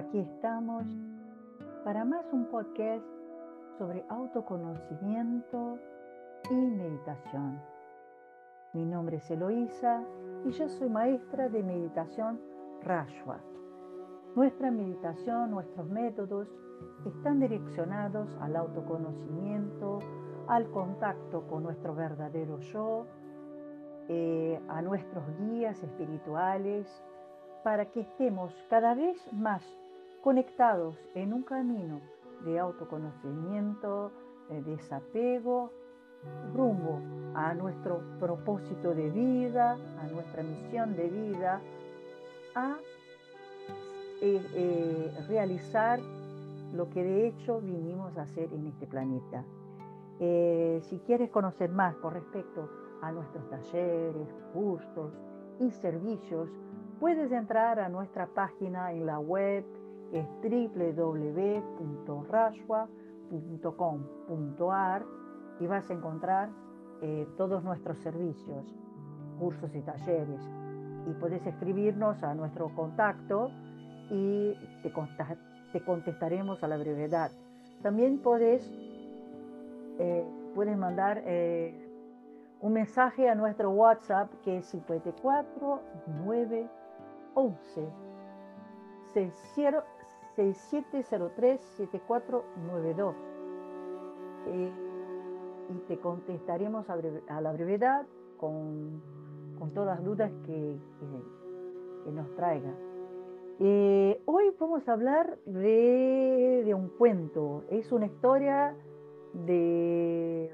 Aquí estamos para más un podcast sobre autoconocimiento y meditación. Mi nombre es Eloísa y yo soy maestra de meditación Rashwa. Nuestra meditación, nuestros métodos están direccionados al autoconocimiento, al contacto con nuestro verdadero yo, eh, a nuestros guías espirituales, para que estemos cada vez más conectados en un camino de autoconocimiento, de desapego, rumbo a nuestro propósito de vida, a nuestra misión de vida, a eh, eh, realizar lo que de hecho vinimos a hacer en este planeta. si quieres conocer más con respecto a nuestros talleres, cursos y servicios, puedes entrar a nuestra página en la web es www.rashwa.com.ar y vas a encontrar eh, todos nuestros servicios, cursos y talleres. Y puedes escribirnos a nuestro contacto y te, te contestaremos a la brevedad. También puedes, eh, puedes mandar eh, un mensaje a nuestro WhatsApp que es 54 9 11 6703 7492 y te contestaremos a, la brevedad con, todas las dudas que, nos traiga. Eh, hoy vamos a hablar de, de, un cuento. Es una historia de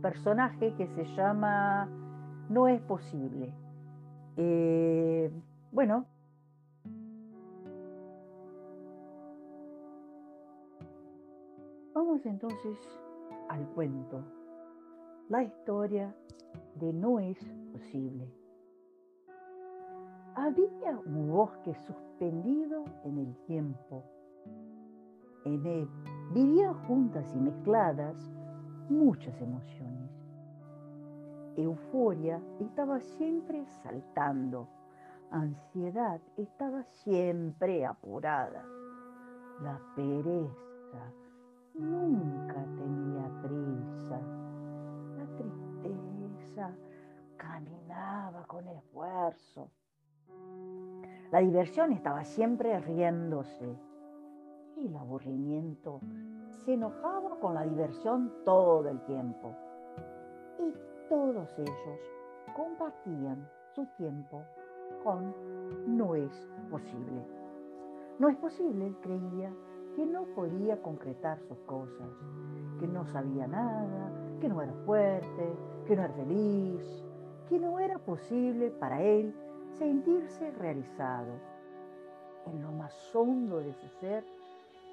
personaje que se llama No es posible. Eh, bueno, entonces al cuento, la historia de No es posible. Había un bosque suspendido en el tiempo. En él vivían juntas y mezcladas muchas emociones. Euforia estaba siempre saltando. Ansiedad estaba siempre apurada. La pereza nunca tenía prisa. La tristeza caminaba con esfuerzo. La diversión estaba siempre riéndose. Y el aburrimiento se enojaba con la diversión todo el tiempo. Y todos ellos compartían su tiempo con no es posible. No es posible, creía, que no podía concretar sus cosas, que no sabía nada, que no era fuerte, que no era feliz, que no era posible para él sentirse realizado. En lo más hondo de su ser,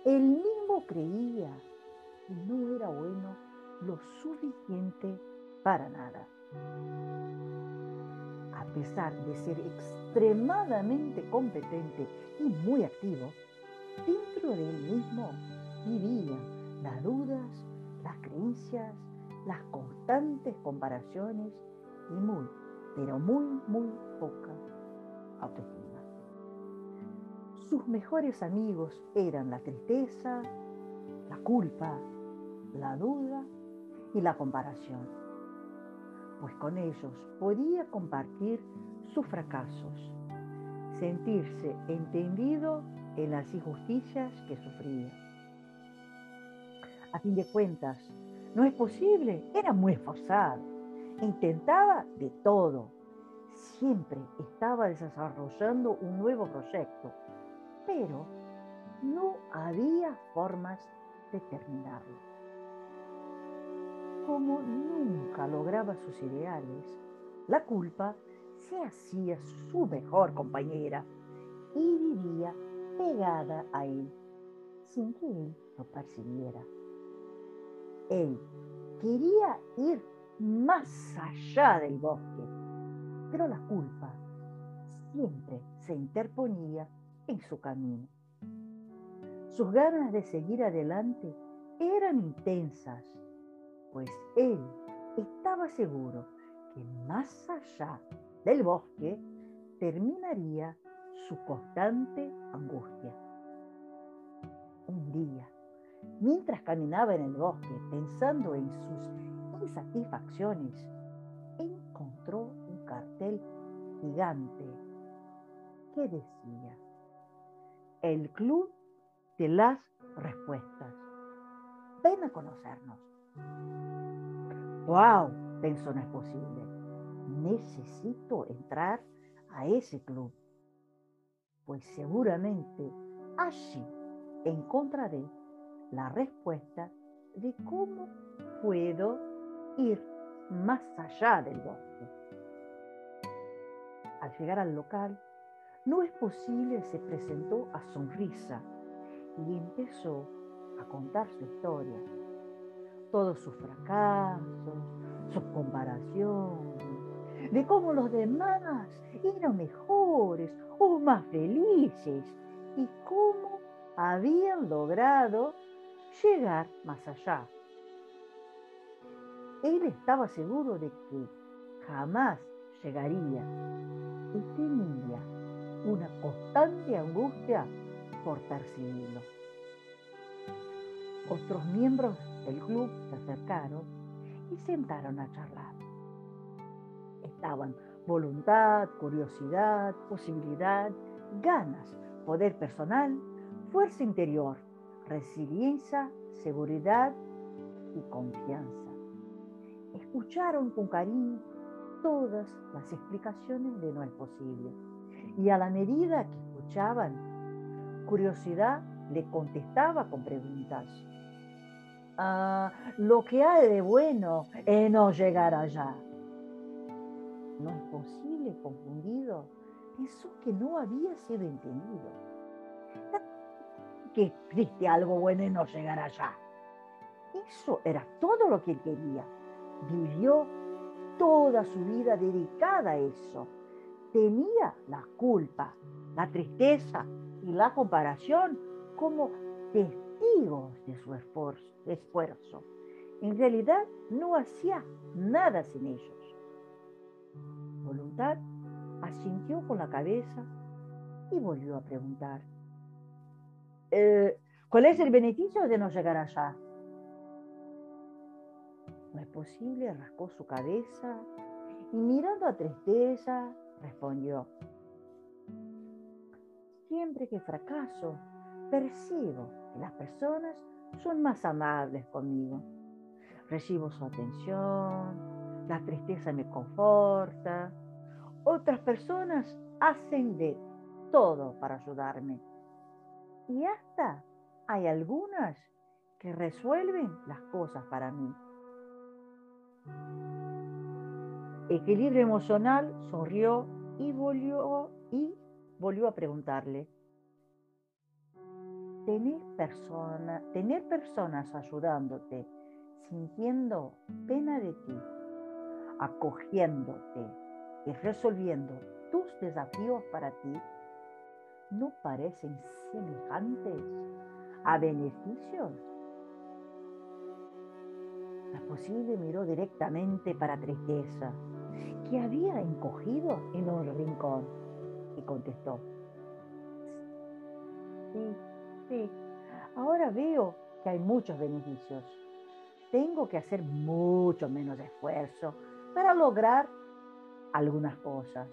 él mismo creía que no era bueno lo suficiente para nada. A pesar de ser extremadamente competente y muy activo, dentro de él mismo vivían las dudas, las creencias, las constantes comparaciones y muy, pero muy, muy poca autoestima. Sus mejores amigos eran la tristeza, la culpa, la duda y la comparación, pues con ellos podía compartir sus fracasos, sentirse entendido en las injusticias que sufría. A fin de cuentas, no es posible, era muy esforzado, intentaba de todo, siempre estaba desarrollando un nuevo proyecto pero no había formas de terminarlo. Como nunca lograba sus ideales, la culpa se hacía su mejor compañera y vivía pegada a él sin que él lo percibiera. Él quería ir más allá del bosque, pero la culpa siempre se interponía en su camino. Sus ganas de seguir adelante eran intensas, pues él estaba seguro que más allá del bosque terminaría su constante angustia. Un día, mientras caminaba en el bosque pensando en sus insatisfacciones, encontró un cartel gigante que decía, el Club de las Respuestas. Ven a conocernos. ¡Wow! Pensó, no es posible. Necesito entrar a ese club, pues seguramente allí encontraré la respuesta de cómo puedo ir más allá del bosque. Al llegar al local, no es posible se presentó a sonrisa y empezó a contar su historia, todos sus fracasos, sus comparaciones, de cómo los demás eran mejores o más felices y cómo habían logrado llegar más allá. Él estaba seguro de que jamás llegaría y tenía una constante angustia por percibirlo. Otros miembros del club se acercaron y sentaron a charlar. Estaban voluntad, curiosidad, posibilidad, ganas, poder personal, fuerza interior, resiliencia, seguridad y confianza. Escucharon con cariño todas las explicaciones de no es posible. Y a la medida que escuchaban, curiosidad le contestaba con preguntas. Ah, lo que hay de bueno es no llegar allá. No es posible, confundido, pensó que no había sido entendido. Que existe algo bueno en no llegar allá. Eso era todo lo que él quería. Vivió toda su vida dedicada a eso. Tenía la culpa, la tristeza y la comparación como testigos de su esfuerzo. En realidad no hacía nada sin ellos. Voluntad asintió con la cabeza y volvió a preguntar. Eh, ¿Cuál es el beneficio de no llegar allá? No es posible, rascó su cabeza y mirando a tristeza respondió. Siempre que fracaso, percibo que las personas son más amables conmigo. Recibo su atención, la tristeza me conforta. Otras personas hacen de todo para ayudarme. Y hasta hay algunas que resuelven las cosas para mí. Equilibrio emocional sonrió y volvió, y volvió a preguntarle. Tener, persona, tener personas ayudándote, sintiendo pena de ti, acogiéndote y resolviendo tus desafíos para ti, ¿no parecen semejantes a beneficios la posible miró directamente para Tristeza, que había encogido en un rincón, y contestó, sí, sí, ahora veo que hay muchos beneficios. Tengo que hacer mucho menos esfuerzo para lograr algunas cosas.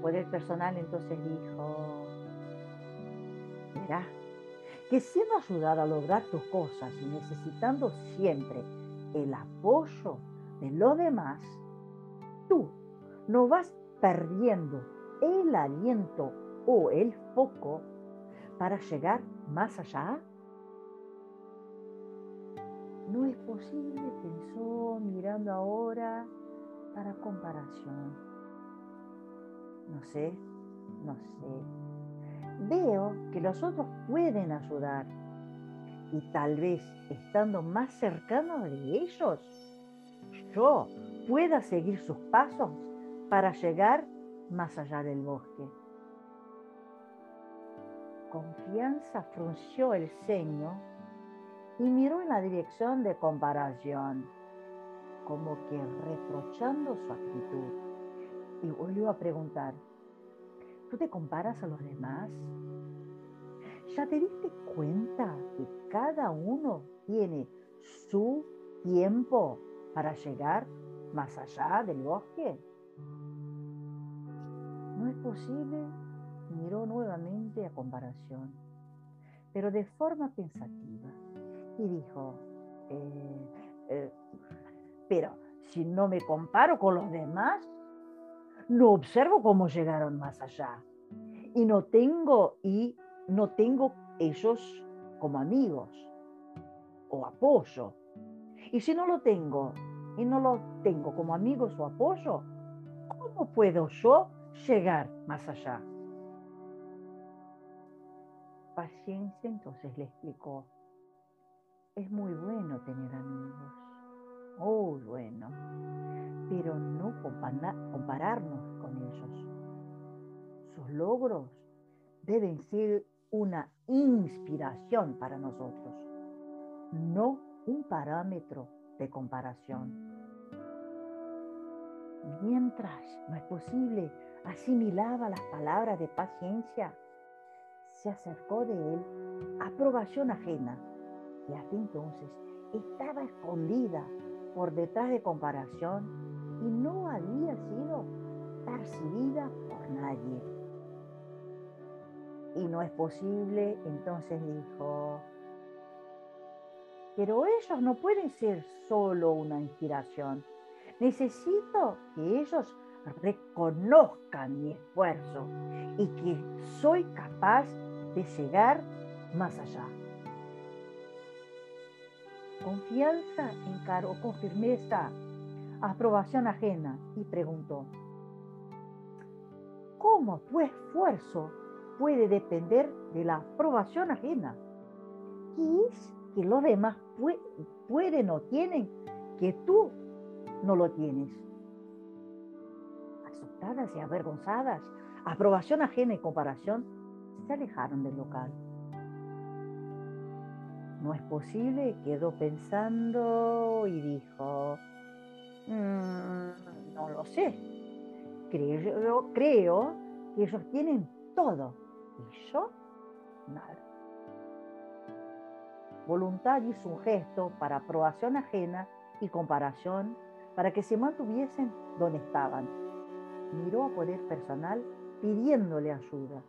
Poder personal entonces dijo, verás, que siendo ayudada a lograr tus cosas y necesitando siempre el apoyo de los demás, tú no vas perdiendo el aliento o el foco para llegar más allá? No es posible, pensó mirando ahora para comparación. No sé, no sé veo que los otros pueden ayudar y tal vez estando más cercano de ellos, yo pueda seguir sus pasos para llegar más allá del bosque. Confianza frunció el ceño y miró en la dirección de comparación, como que reprochando su actitud, y volvió a preguntar, ¿Tú te comparas a los demás? ¿Ya te diste cuenta que cada uno tiene su tiempo para llegar más allá del bosque? ¿No es posible? Miró nuevamente a comparación, pero de forma pensativa, y dijo, eh, eh, pero si no me comparo con los demás, no observo cómo llegaron más allá. Y no tengo, y no tengo ellos como amigos o apoyo. Y si no lo tengo y no lo tengo como amigos o apoyo, ¿cómo puedo yo llegar más allá? Paciencia entonces le explicó, es muy bueno tener amigos, muy bueno, pero no compararnos con ellos. Sus logros deben ser una inspiración para nosotros, no un parámetro de comparación. Mientras no es posible asimilaba las palabras de paciencia, se acercó de él aprobación ajena y hasta entonces estaba escondida por detrás de comparación y no había sido percibida por nadie. Y no es posible, entonces dijo, pero ellos no pueden ser solo una inspiración. Necesito que ellos reconozcan mi esfuerzo y que soy capaz de llegar más allá. Confianza encaró con firmeza aprobación ajena y preguntó, ¿cómo tu esfuerzo puede depender de la aprobación ajena? ¿Qué es que los demás pueden o tienen que tú no lo tienes? Asustadas y avergonzadas, aprobación ajena y comparación se alejaron del local. No es posible, quedó pensando y dijo, mm, no lo sé, creo, creo que ellos tienen todo y yo nada. Voluntad hizo un gesto para aprobación ajena y comparación para que se mantuviesen donde estaban. Miró a poder personal pidiéndole ayuda.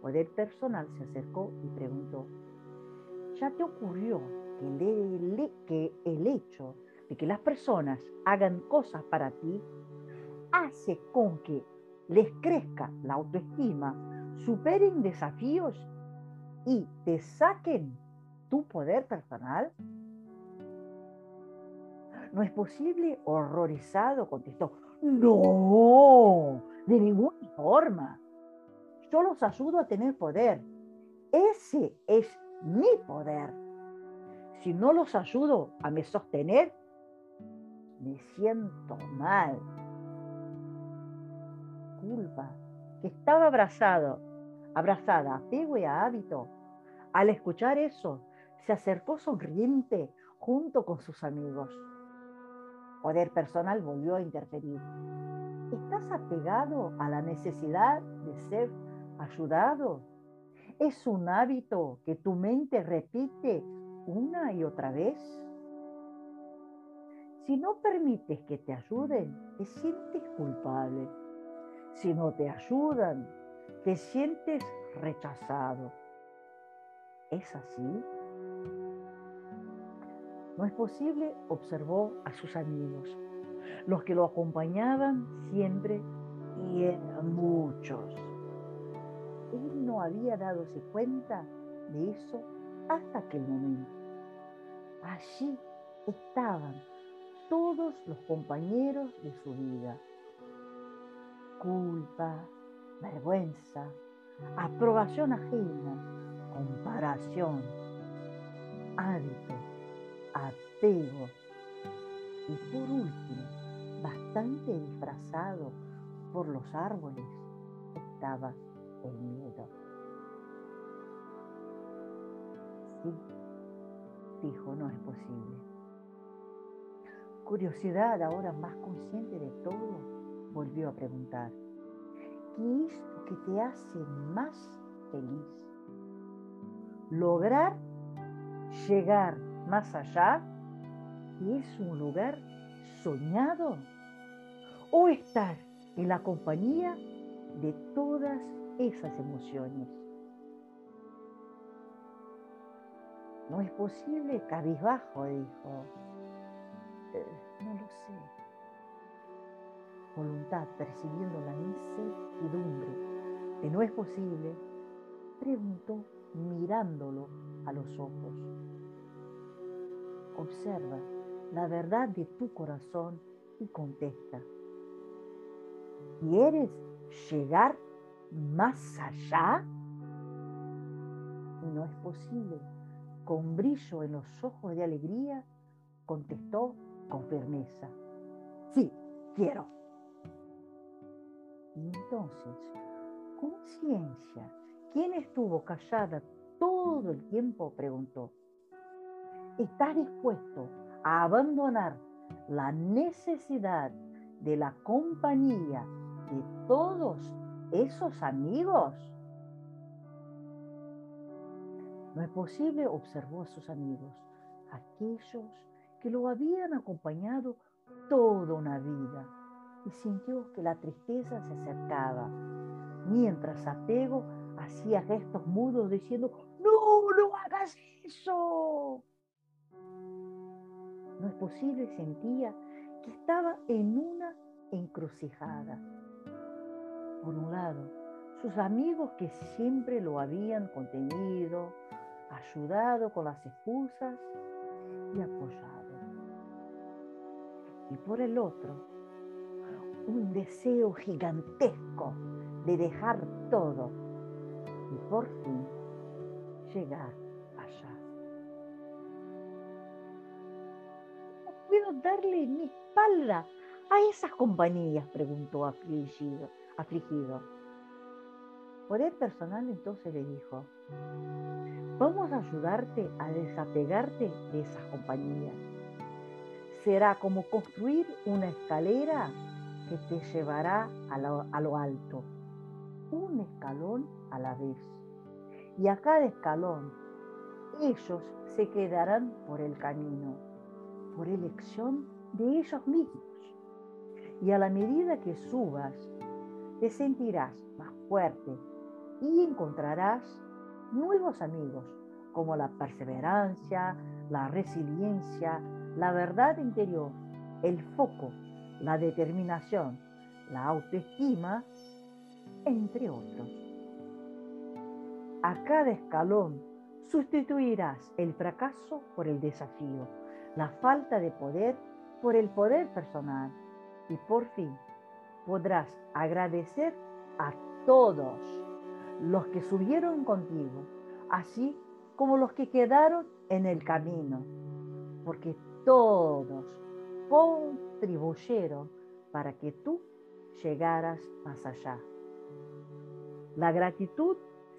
Poder personal se acercó y preguntó, ¿ya te ocurrió que el, hecho de que las personas hagan cosas para ti hace con que les crezca la autoestima, superen desafíos y te saquen tu poder personal? No es posible, horrorizado contestó, no, de ninguna forma. Yo los ayudo a tener poder. Ese es mi poder. Si no los ayudo a me sostener, me siento mal. Culpa, que estaba abrazado, abrazada a apego y a hábito. Al escuchar eso, se acercó sonriente junto con sus amigos. Poder personal volvió a interferir. ¿Estás apegado a la necesidad de ser ayudado? ¿Es un hábito que tu mente repite una y otra vez? Si no permites que te ayuden, te sientes culpable. Si no te ayudan, te sientes rechazado. ¿Es así? No es posible, observó a sus amigos, los que lo acompañaban siempre y eran muchos él no había dado cuenta de eso hasta aquel momento. Allí estaban todos los compañeros de su vida. Culpa, vergüenza, aprobación ajena, comparación, hábito, apego y por último, bastante disfrazado por los árboles, estaba el miedo. Sí, dijo, no es posible. Curiosidad, ahora más consciente de todo, volvió a preguntar, ¿qué es lo que te hace más feliz? lograr llegar más allá, que es un lugar soñado, o estar en la compañía de todas esas emociones. No es posible, cabizbajo, dijo. Eh, no lo sé. Voluntad percibiendo la incertidumbre de no es posible, preguntó mirándolo a los ojos. Observa la verdad de tu corazón y contesta. ¿Quieres llegar más allá? Y no es posible. Con brillo en los ojos de alegría, contestó con firmeza. Sí, quiero. Y entonces, conciencia, ¿quién estuvo callada todo el tiempo? preguntó. ¿Estás dispuesto a abandonar la necesidad de la compañía de todos esos amigos? No es posible, observó a sus amigos, aquellos que lo habían acompañado toda una vida, y sintió que la tristeza se acercaba, mientras apego hacía gestos mudos diciendo, no, no hagas eso. No es posible, sentía que estaba en una encrucijada. Por un lado, sus amigos que siempre lo habían contenido, ayudado con las excusas y apoyado. Y por el otro, un deseo gigantesco de dejar todo y por fin llegar allá. ¿Cómo puedo darle mi espalda a esas compañías? preguntó afligido. Afligido. Poder personal entonces le dijo, vamos a ayudarte a desapegarte de esas compañías. Será como construir una escalera que te llevará a lo, alto, un escalón a la vez. Y a cada escalón ellos se quedarán por el camino, por elección de ellos mismos. Y a la medida que subas, te sentirás más fuerte y encontrarás nuevos amigos, como la perseverancia, la resiliencia, la verdad interior, el foco la determinación, la autoestima, entre otros. A cada escalón sustituirás el fracaso por el desafío, la falta de poder por el poder personal y por fin podrás agradecer a todos los que subieron contigo, así como los que quedaron en el camino, porque todos contribuyeron para que tú llegaras más allá. La gratitud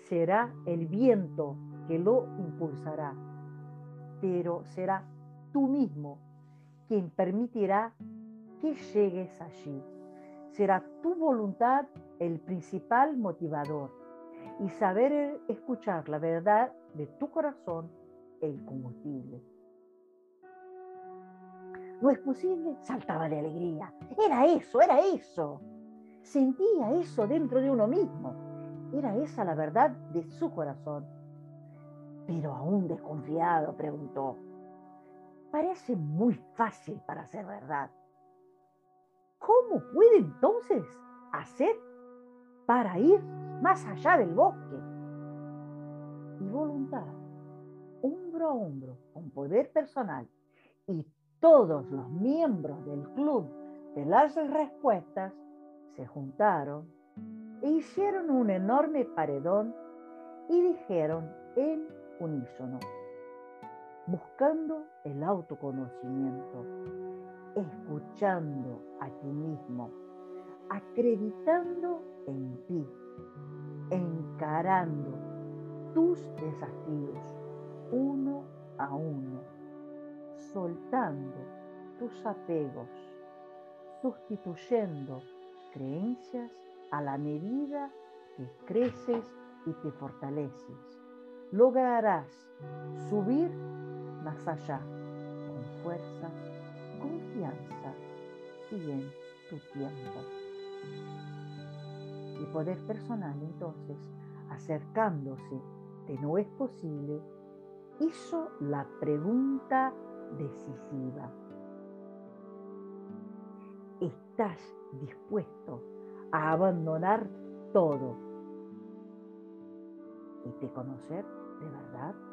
será el viento que lo impulsará, pero será tú mismo quien permitirá que llegues allí. Será tu voluntad el principal motivador y saber escuchar la verdad de tu corazón el combustible. No es posible, saltaba de alegría. Era eso, era eso. Sentía eso dentro de uno mismo. Era esa la verdad de su corazón. Pero aún desconfiado, preguntó, parece muy fácil para ser verdad. ¿Cómo puede entonces hacer para ir más allá del bosque? Y voluntad, hombro a hombro, con poder personal y todos los miembros del club de las respuestas se juntaron e hicieron un enorme paredón y dijeron en unísono, buscando el autoconocimiento, escuchando a ti mismo, acreditando en ti, encarando tus desafíos uno a uno soltando tus apegos, sustituyendo creencias a la medida que creces y te fortaleces, lograrás subir más allá con fuerza, confianza y en tu tiempo. Mi poder personal entonces, acercándose de no es posible, hizo la pregunta decisiva. ¿Estás dispuesto a abandonar todo y te conocer de verdad?